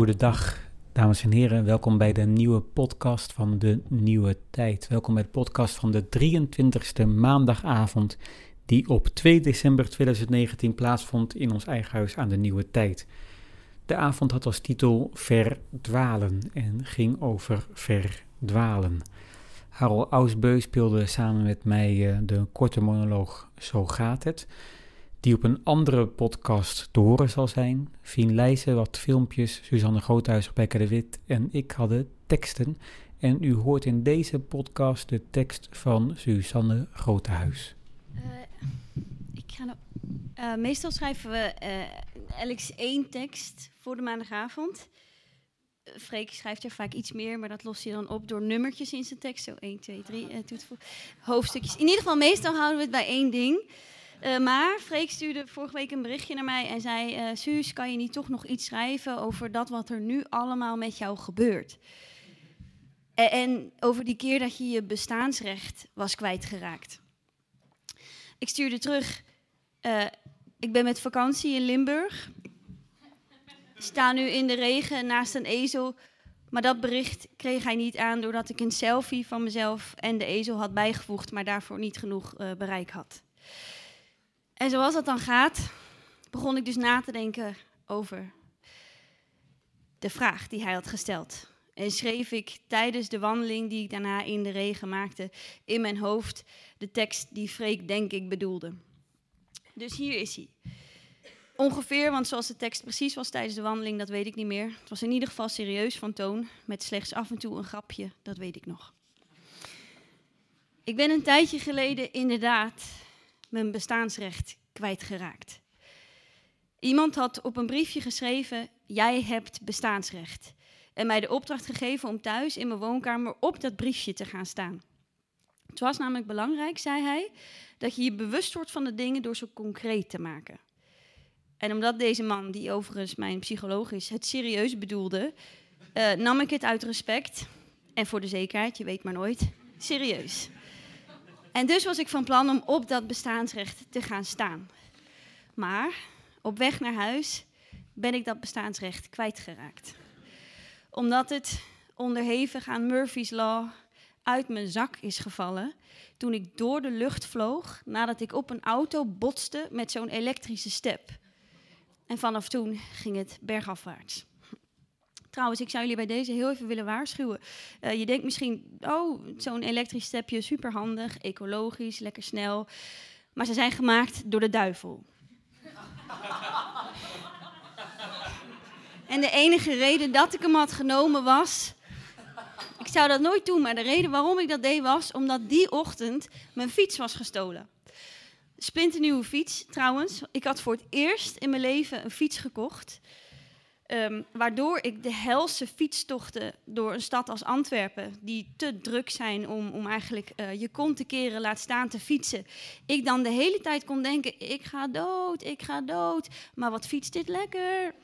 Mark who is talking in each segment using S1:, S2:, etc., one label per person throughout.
S1: Goedendag, dames en heren. Welkom bij de nieuwe podcast van de Nieuwe Tijd. Welkom bij de podcast van de 23e maandagavond, die op 2 december 2019 plaatsvond in ons eigen huis aan de Nieuwe Tijd. De avond had als titel Verdwalen en ging over verdwalen. Harold Ausbeu speelde samen met mij eh, de korte monoloog Zo gaat het die op een andere podcast te horen zal zijn. Fien Leijzen wat filmpjes, Suzanne Groothuis, Rebecca de Wit en ik hadden teksten. En u hoort in deze podcast de tekst van Suzanne Groothuis. Uh,
S2: ik nou, uh, meestal schrijven we uh, LX 1 tekst voor de maandagavond. Freek schrijft er vaak iets meer, maar dat lost je dan op door nummertjes in zijn tekst. Zo 1, 2, 3, hoofdstukjes. In ieder geval, meestal houden we het bij één ding. Uh, maar Freek stuurde vorige week een berichtje naar mij en zei: uh, Suus, kan je niet toch nog iets schrijven over dat wat er nu allemaal met jou gebeurt? En, over die keer dat je je bestaansrecht was kwijtgeraakt. Ik stuurde terug: uh, Ik ben met vakantie in Limburg. Sta nu in de regen naast een ezel. Maar dat bericht kreeg hij niet aan doordat ik een selfie van mezelf en de ezel had bijgevoegd, maar daarvoor niet genoeg bereik had. En zoals dat dan gaat, begon ik dus na te denken over de vraag die hij had gesteld. En schreef ik tijdens de wandeling die ik daarna in de regen maakte in mijn hoofd de tekst die Freek denk ik bedoelde. Dus hier is hij. Ongeveer, want zoals de tekst precies was tijdens de wandeling, dat weet ik niet meer. Het was in ieder geval serieus van toon, met slechts af en toe een grapje, dat weet ik nog. Ik ben een tijdje geleden inderdaad mijn bestaansrecht kwijtgeraakt. Iemand had op een briefje geschreven: Jij hebt bestaansrecht. En mij de opdracht gegeven om thuis in mijn woonkamer op dat briefje te gaan staan. Het was namelijk belangrijk, zei hij, dat je je bewust wordt van de dingen door ze concreet te maken. En omdat deze man, die overigens mijn psycholoog is, het serieus bedoelde, uh, nam ik het uit respect en voor de zekerheid, je weet maar nooit, serieus. En dus was ik van plan om op dat bestaansrecht te gaan staan. Maar op weg naar huis ben ik dat bestaansrecht kwijtgeraakt. Omdat het onderhevig aan Murphy's Law uit mijn zak is gevallen toen ik door de lucht vloog nadat ik op een auto botste met zo'n elektrische step. En vanaf toen ging het bergafwaarts. Trouwens, ik zou jullie bij deze heel even willen waarschuwen. Uh, je denkt misschien, oh, zo'n elektrisch stepje, superhandig, ecologisch, lekker snel. Maar ze zijn gemaakt door de duivel. en de enige reden dat ik hem had genomen was. Ik zou dat nooit doen, maar de reden waarom ik dat deed was omdat die ochtend mijn fiets was gestolen. Splinternieuwe fiets trouwens. Ik had voor het eerst in mijn leven een fiets gekocht. Um, waardoor ik de helse fietstochten door een stad als Antwerpen, die te druk zijn om, om eigenlijk uh, je kont te keren, laat staan te fietsen, ik dan de hele tijd kon denken: ik ga dood, ik ga dood. Maar wat fietst dit lekker?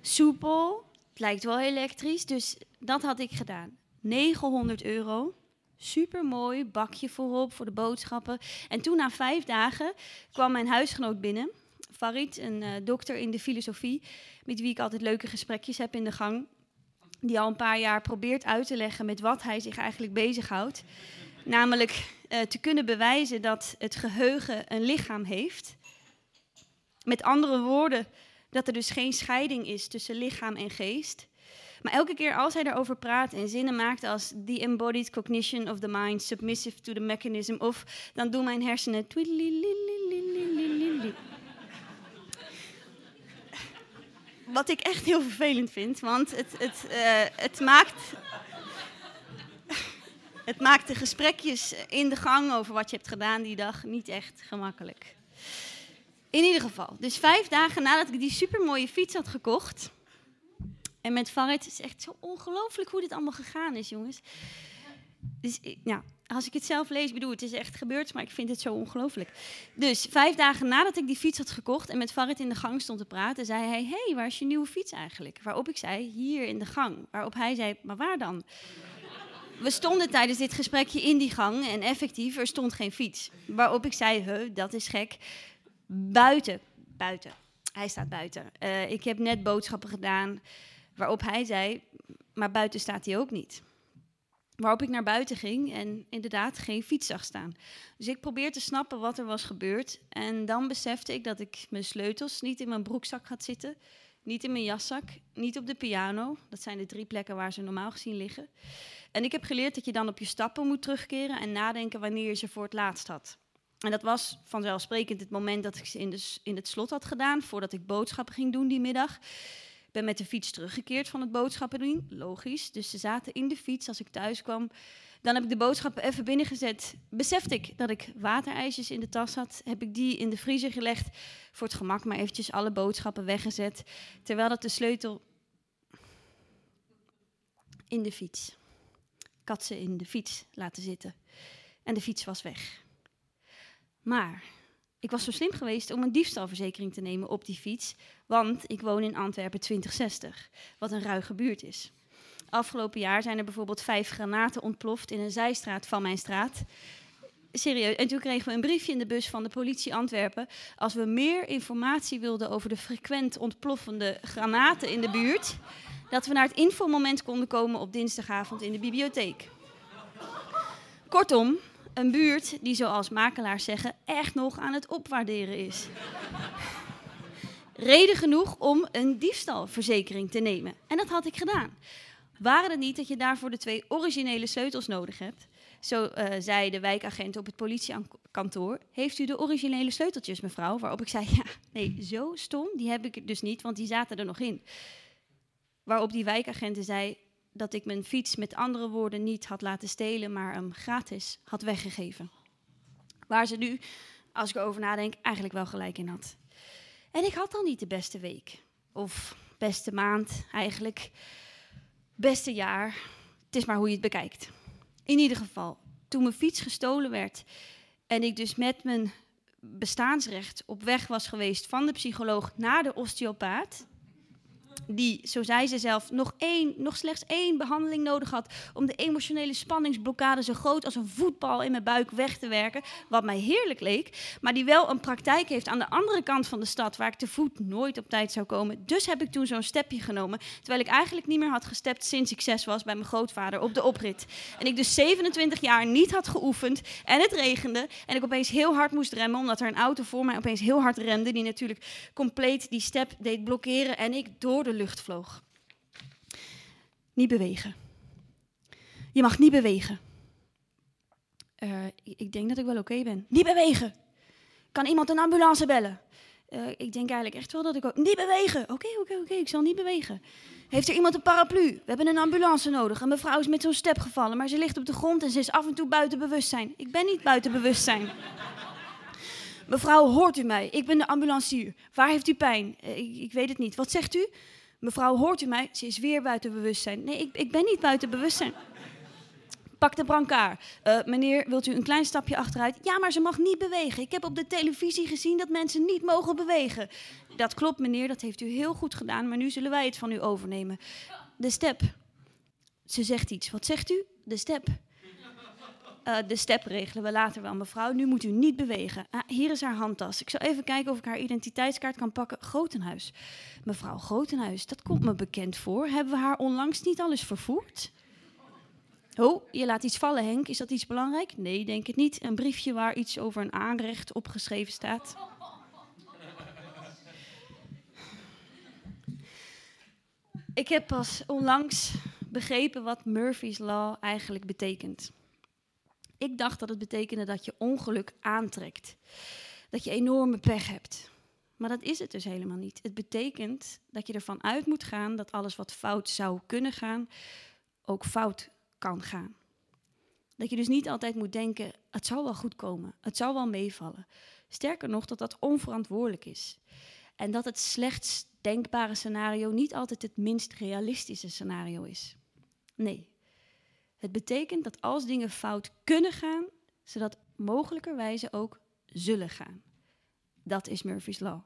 S2: Soepel, het lijkt wel elektrisch, dus dat had ik gedaan. 900 euro. Super mooi, bakje voorop voor de boodschappen. En toen na vijf dagen kwam mijn huisgenoot binnen Farid, een uh, dokter in de filosofie, met wie ik altijd leuke gesprekjes heb in de gang. Die al een paar jaar probeert uit te leggen met wat hij zich eigenlijk bezighoudt. Namelijk uh, te kunnen bewijzen dat het geheugen een lichaam heeft. Met andere woorden, dat er dus geen scheiding is tussen lichaam en geest. Maar elke keer als hij daarover praat en zinnen maakt als the embodied cognition of the mind, submissive to the mechanism of, dan doen mijn hersenen wat ik echt heel vervelend vind, want het, het, uh, het maakt. Het maakt de gesprekjes in de gang over wat je hebt gedaan die dag niet echt gemakkelijk. In ieder geval, dus vijf dagen nadat ik die supermooie fiets had gekocht. En met Farid, het is echt zo ongelooflijk hoe dit allemaal gegaan is, jongens. Dus ja, als ik het zelf lees, bedoel, het is echt gebeurd, maar ik vind het zo ongelooflijk. Dus vijf dagen nadat ik die fiets had gekocht en met Farid in de gang stond te praten, zei hij: hey, waar is je nieuwe fiets eigenlijk? Waarop ik zei: Hier in de gang. Waarop hij zei: Maar waar dan? We stonden tijdens dit gesprekje in die gang en effectief, er stond geen fiets. Waarop ik zei: Huh, dat is gek. Buiten, buiten. Hij staat buiten. Eh, ik heb net boodschappen gedaan waarop hij zei, maar buiten staat hij ook niet. Waarop ik naar buiten ging en inderdaad geen fiets zag staan. Dus ik probeer te snappen wat er was gebeurd. En dan besefte ik dat ik mijn sleutels niet in mijn broekzak had zitten. Niet in mijn jaszak, niet op de piano. Dat zijn de drie plekken waar ze normaal gezien liggen. En ik heb geleerd dat je dan op je stappen moet terugkeren en nadenken wanneer je ze voor het laatst had. En dat was vanzelfsprekend het moment dat ik ze in, in het slot had gedaan, voordat ik boodschappen ging doen die middag. Ben met de fiets teruggekeerd van het boodschappen doen, logisch. Dus ze zaten in de fiets als ik thuis kwam. Dan heb ik de boodschappen even binnengezet. Besefte ik dat ik waterijsjes in de tas had. Heb ik die in de vriezer gelegd. Voor het gemak maar eventjes alle boodschappen weggezet. Terwijl dat de sleutel in de fiets. Ik had ze in de fiets laten zitten. En de fiets was weg. Maar ik was zo slim geweest om een diefstalverzekering te nemen op die fiets. Want ik woon in Antwerpen 2060, wat een ruige buurt is. Afgelopen jaar zijn er bijvoorbeeld vijf granaten ontploft in een zijstraat van mijn straat. Serieus. En toen kregen we een briefje in de bus van de politie Antwerpen. Als we meer informatie wilden over de frequent ontploffende granaten in de buurt, dat we naar het infomoment konden komen op dinsdagavond in de bibliotheek. Kortom, een buurt die, zoals makelaars zeggen, echt nog aan het opwaarderen is. Reden genoeg om een diefstalverzekering te nemen. En dat had ik gedaan. Waren het niet dat je daarvoor de twee originele sleutels nodig hebt? Zo uh, zei de wijkagent op het politiekantoor. Heeft u de originele sleuteltjes, mevrouw? Waarop ik zei, ja, nee, zo stom, die heb ik dus niet, want die zaten er nog in. Waarop die wijkagenten zei dat ik mijn fiets met andere woorden niet had laten stelen, maar hem gratis had weggegeven. Waar ze nu, als ik erover nadenk, eigenlijk wel gelijk in had. En ik had dan niet de beste week. Of beste maand eigenlijk beste jaar. Het is maar hoe je het bekijkt. In ieder geval, toen mijn fiets gestolen werd en ik dus met mijn bestaansrecht op weg was geweest van de psycholoog naar de osteopaat, die, zo zei ze zelf, nog, één, nog slechts één behandeling nodig had om de emotionele spanningsblokkade zo groot als een voetbal in mijn buik weg te werken, wat mij heerlijk leek, maar die wel een praktijk heeft aan de andere kant van de stad, waar ik te voet nooit op tijd zou komen. Dus heb ik toen zo'n stepje genomen, terwijl ik eigenlijk niet meer had gestept sinds ik zes was bij mijn grootvader op de oprit. En ik dus 27 jaar niet had geoefend en het regende en ik opeens heel hard moest remmen, omdat er een auto voor mij opeens heel hard rende, die natuurlijk compleet die step deed blokkeren en ik door de lucht vloog. Niet bewegen. Je mag niet bewegen. Uh, ik denk dat ik wel oké ben. Niet bewegen. Kan iemand een ambulance bellen? Uh, ik denk eigenlijk echt wel dat ik ook... Niet bewegen. Oké, oké, oké. Ik zal niet bewegen. Heeft er iemand een paraplu? We hebben een ambulance nodig. Een mevrouw is met zo'n step gevallen, maar ze ligt op de grond en ze is af en toe buiten bewustzijn. Ik ben niet buiten bewustzijn. Mevrouw, hoort u mij? Ik ben de ambulancier. Waar heeft u pijn? Uh, ik, ik weet het niet. Wat zegt u? Mevrouw, hoort u mij? Ze is weer buiten bewustzijn. Nee, ik, ik ben niet buiten bewustzijn. Pak de brancard. Uh, meneer, wilt u een klein stapje achteruit? Ja, maar ze mag niet bewegen. Ik heb op de televisie gezien dat mensen niet mogen bewegen. Dat klopt, meneer, dat heeft u heel goed gedaan, maar nu zullen wij het van u overnemen. De step. Ze zegt iets. Wat zegt u? De step. Uh, de step regelen we later wel, mevrouw. Nu moet u niet bewegen. Ah, hier is haar handtas. Ik zal even kijken of ik haar identiteitskaart kan pakken. Grotenhuis. Mevrouw Grotenhuis, dat komt me bekend voor. Hebben we haar onlangs niet al eens vervoerd? Oh, je laat iets vallen, Henk. Is dat iets belangrijk? Nee, denk het niet. Een briefje waar iets over een aanrecht opgeschreven staat. Ik heb pas onlangs begrepen wat Murphy's Law eigenlijk betekent. Ik dacht dat het betekende dat je ongeluk aantrekt. Dat je enorme pech hebt. Maar dat is het dus helemaal niet. Het betekent dat je ervan uit moet gaan dat alles wat fout zou kunnen gaan, ook fout kan gaan. Dat je dus niet altijd moet denken, het zal wel goed komen, het zal wel meevallen. Sterker nog, dat dat onverantwoordelijk is. En dat het slechtst denkbare scenario niet altijd het minst realistische scenario is. Nee, het betekent dat als dingen fout kunnen gaan, ze dat mogelijkerwijze ook zullen gaan. Dat is Murphy's Law.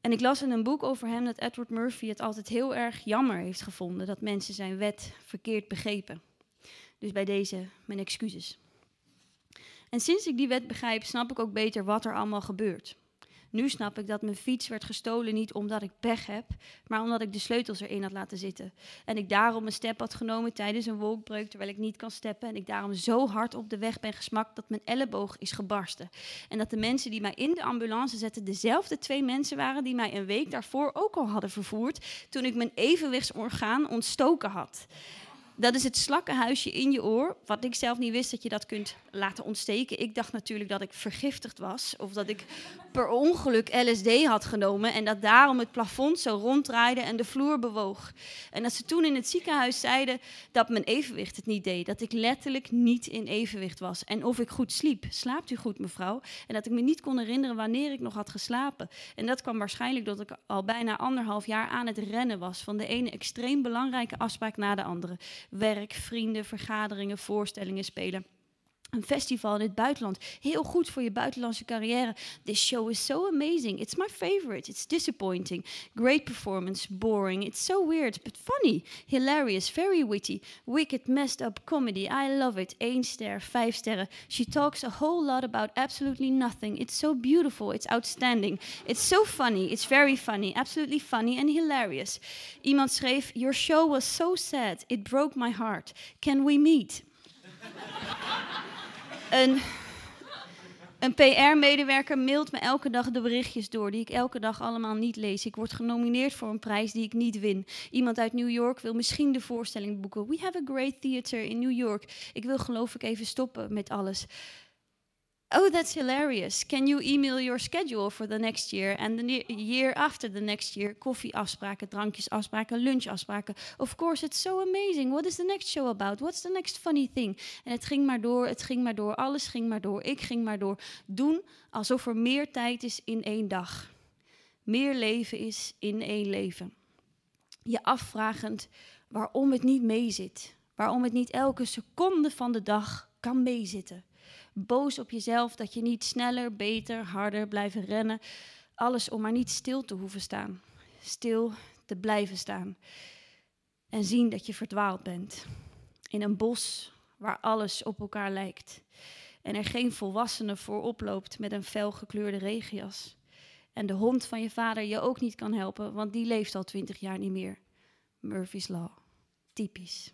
S2: En ik las in een boek over hem dat Edward Murphy het altijd heel erg jammer heeft gevonden dat mensen zijn wet verkeerd begrepen. Dus bij deze mijn excuses. En sinds ik die wet begrijp, snap ik ook beter wat er allemaal gebeurt. Nu snap ik dat mijn fiets werd gestolen niet omdat ik pech heb, maar omdat ik de sleutels erin had laten zitten. En ik daarom een step had genomen tijdens een wolkbreuk terwijl ik niet kan steppen. En ik daarom zo hard op de weg ben gesmakt dat mijn elleboog is gebarsten. En dat de mensen die mij in de ambulance zetten dezelfde twee mensen waren die mij een week daarvoor ook al hadden vervoerd toen ik mijn evenwichtsorgaan ontstoken had dat is het slakkenhuisje in je oor. Wat ik zelf niet wist dat je dat kunt laten ontsteken. Ik dacht natuurlijk dat ik vergiftigd was. Of dat ik per ongeluk LSD had genomen. En dat daarom het plafond zo ronddraaide en de vloer bewoog. En dat ze toen in het ziekenhuis zeiden dat mijn evenwicht het niet deed. Dat ik letterlijk niet in evenwicht was. En of ik goed sliep. Slaapt u goed, mevrouw? En dat ik me niet kon herinneren wanneer ik nog had geslapen. En dat kwam waarschijnlijk dat ik al bijna anderhalf jaar aan het rennen was. Van de ene extreem belangrijke afspraak naar de andere werk, vrienden, vergaderingen, voorstellingen spelen. Een festival in het buitenland. Heel goed voor je buitenlandse carrière. This show is so amazing. It's my favorite. It's disappointing. Great performance. Boring. It's so weird, but funny. Hilarious. Very witty. Wicked, messed up comedy. I love it. Eén ster, vijf sterren. She talks a whole lot about absolutely nothing. It's so beautiful. It's outstanding. It's so funny. It's very funny. Absolutely funny and hilarious. Iemand schreef: Your show was so sad. It broke my heart. Can we meet? Een, een PR-medewerker mailt me elke dag de berichtjes door, die ik elke dag allemaal niet lees. Ik word genomineerd voor een prijs die ik niet win. Iemand uit New York wil misschien de voorstelling boeken. We have a great theater in New York. Ik wil geloof ik even stoppen met alles. Oh, that's hilarious. Can you email your schedule for the next year and the year after the next year? Koffieafspraken, drankjesafspraken, lunchafspraken. Of course, it's so amazing. What is the next show about? What's the next funny thing? En het ging maar door, het ging maar door, alles ging maar door, ik ging maar door. Doen alsof er meer tijd is in één dag. Meer leven is in één leven. Je afvragend waarom het niet meezit. Waarom het niet elke seconde van de dag kan meezitten boos op jezelf dat je niet sneller, beter, harder blijven rennen. Alles om maar niet stil te hoeven staan. Stil te blijven staan. En zien dat je verdwaald bent. In een bos waar alles op elkaar lijkt. En er geen volwassene voor oploopt met een felgekleurde regenjas. En de hond van je vader je ook niet kan helpen, want die leeft al twintig jaar niet meer. Murphy's Law. Typisch.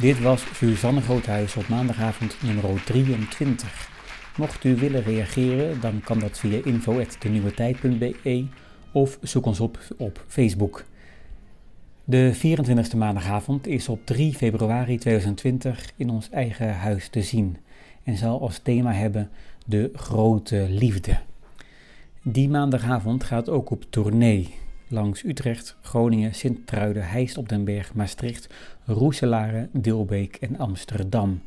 S1: Dit was Suzanne Groothuis op maandagavond nummer 23. Mocht u willen reageren, dan kan dat via info.denieuwetijd.be of zoek ons op op Facebook. De 24e maandagavond is op 3 februari 2020 in ons eigen huis te zien en zal als thema hebben de grote liefde. Die maandagavond gaat ook op tournee langs Utrecht, Groningen, Sint-Truiden, Heist op den Berg, Maastricht, Roeselare, Dilbeek en Amsterdam.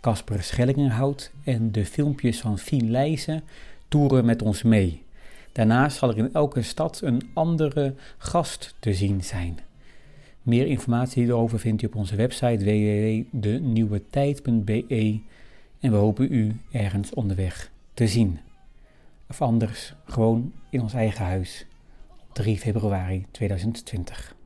S1: Casper Schellingenhout en de filmpjes van Fien Leijzen toeren met ons mee. Daarnaast zal er in elke stad een andere gast te zien zijn. Meer informatie hierover vindt u op onze website www.denieuwetijd.be en we hopen u ergens onderweg te zien. Of anders gewoon in ons eigen huis. 3 februari 2020.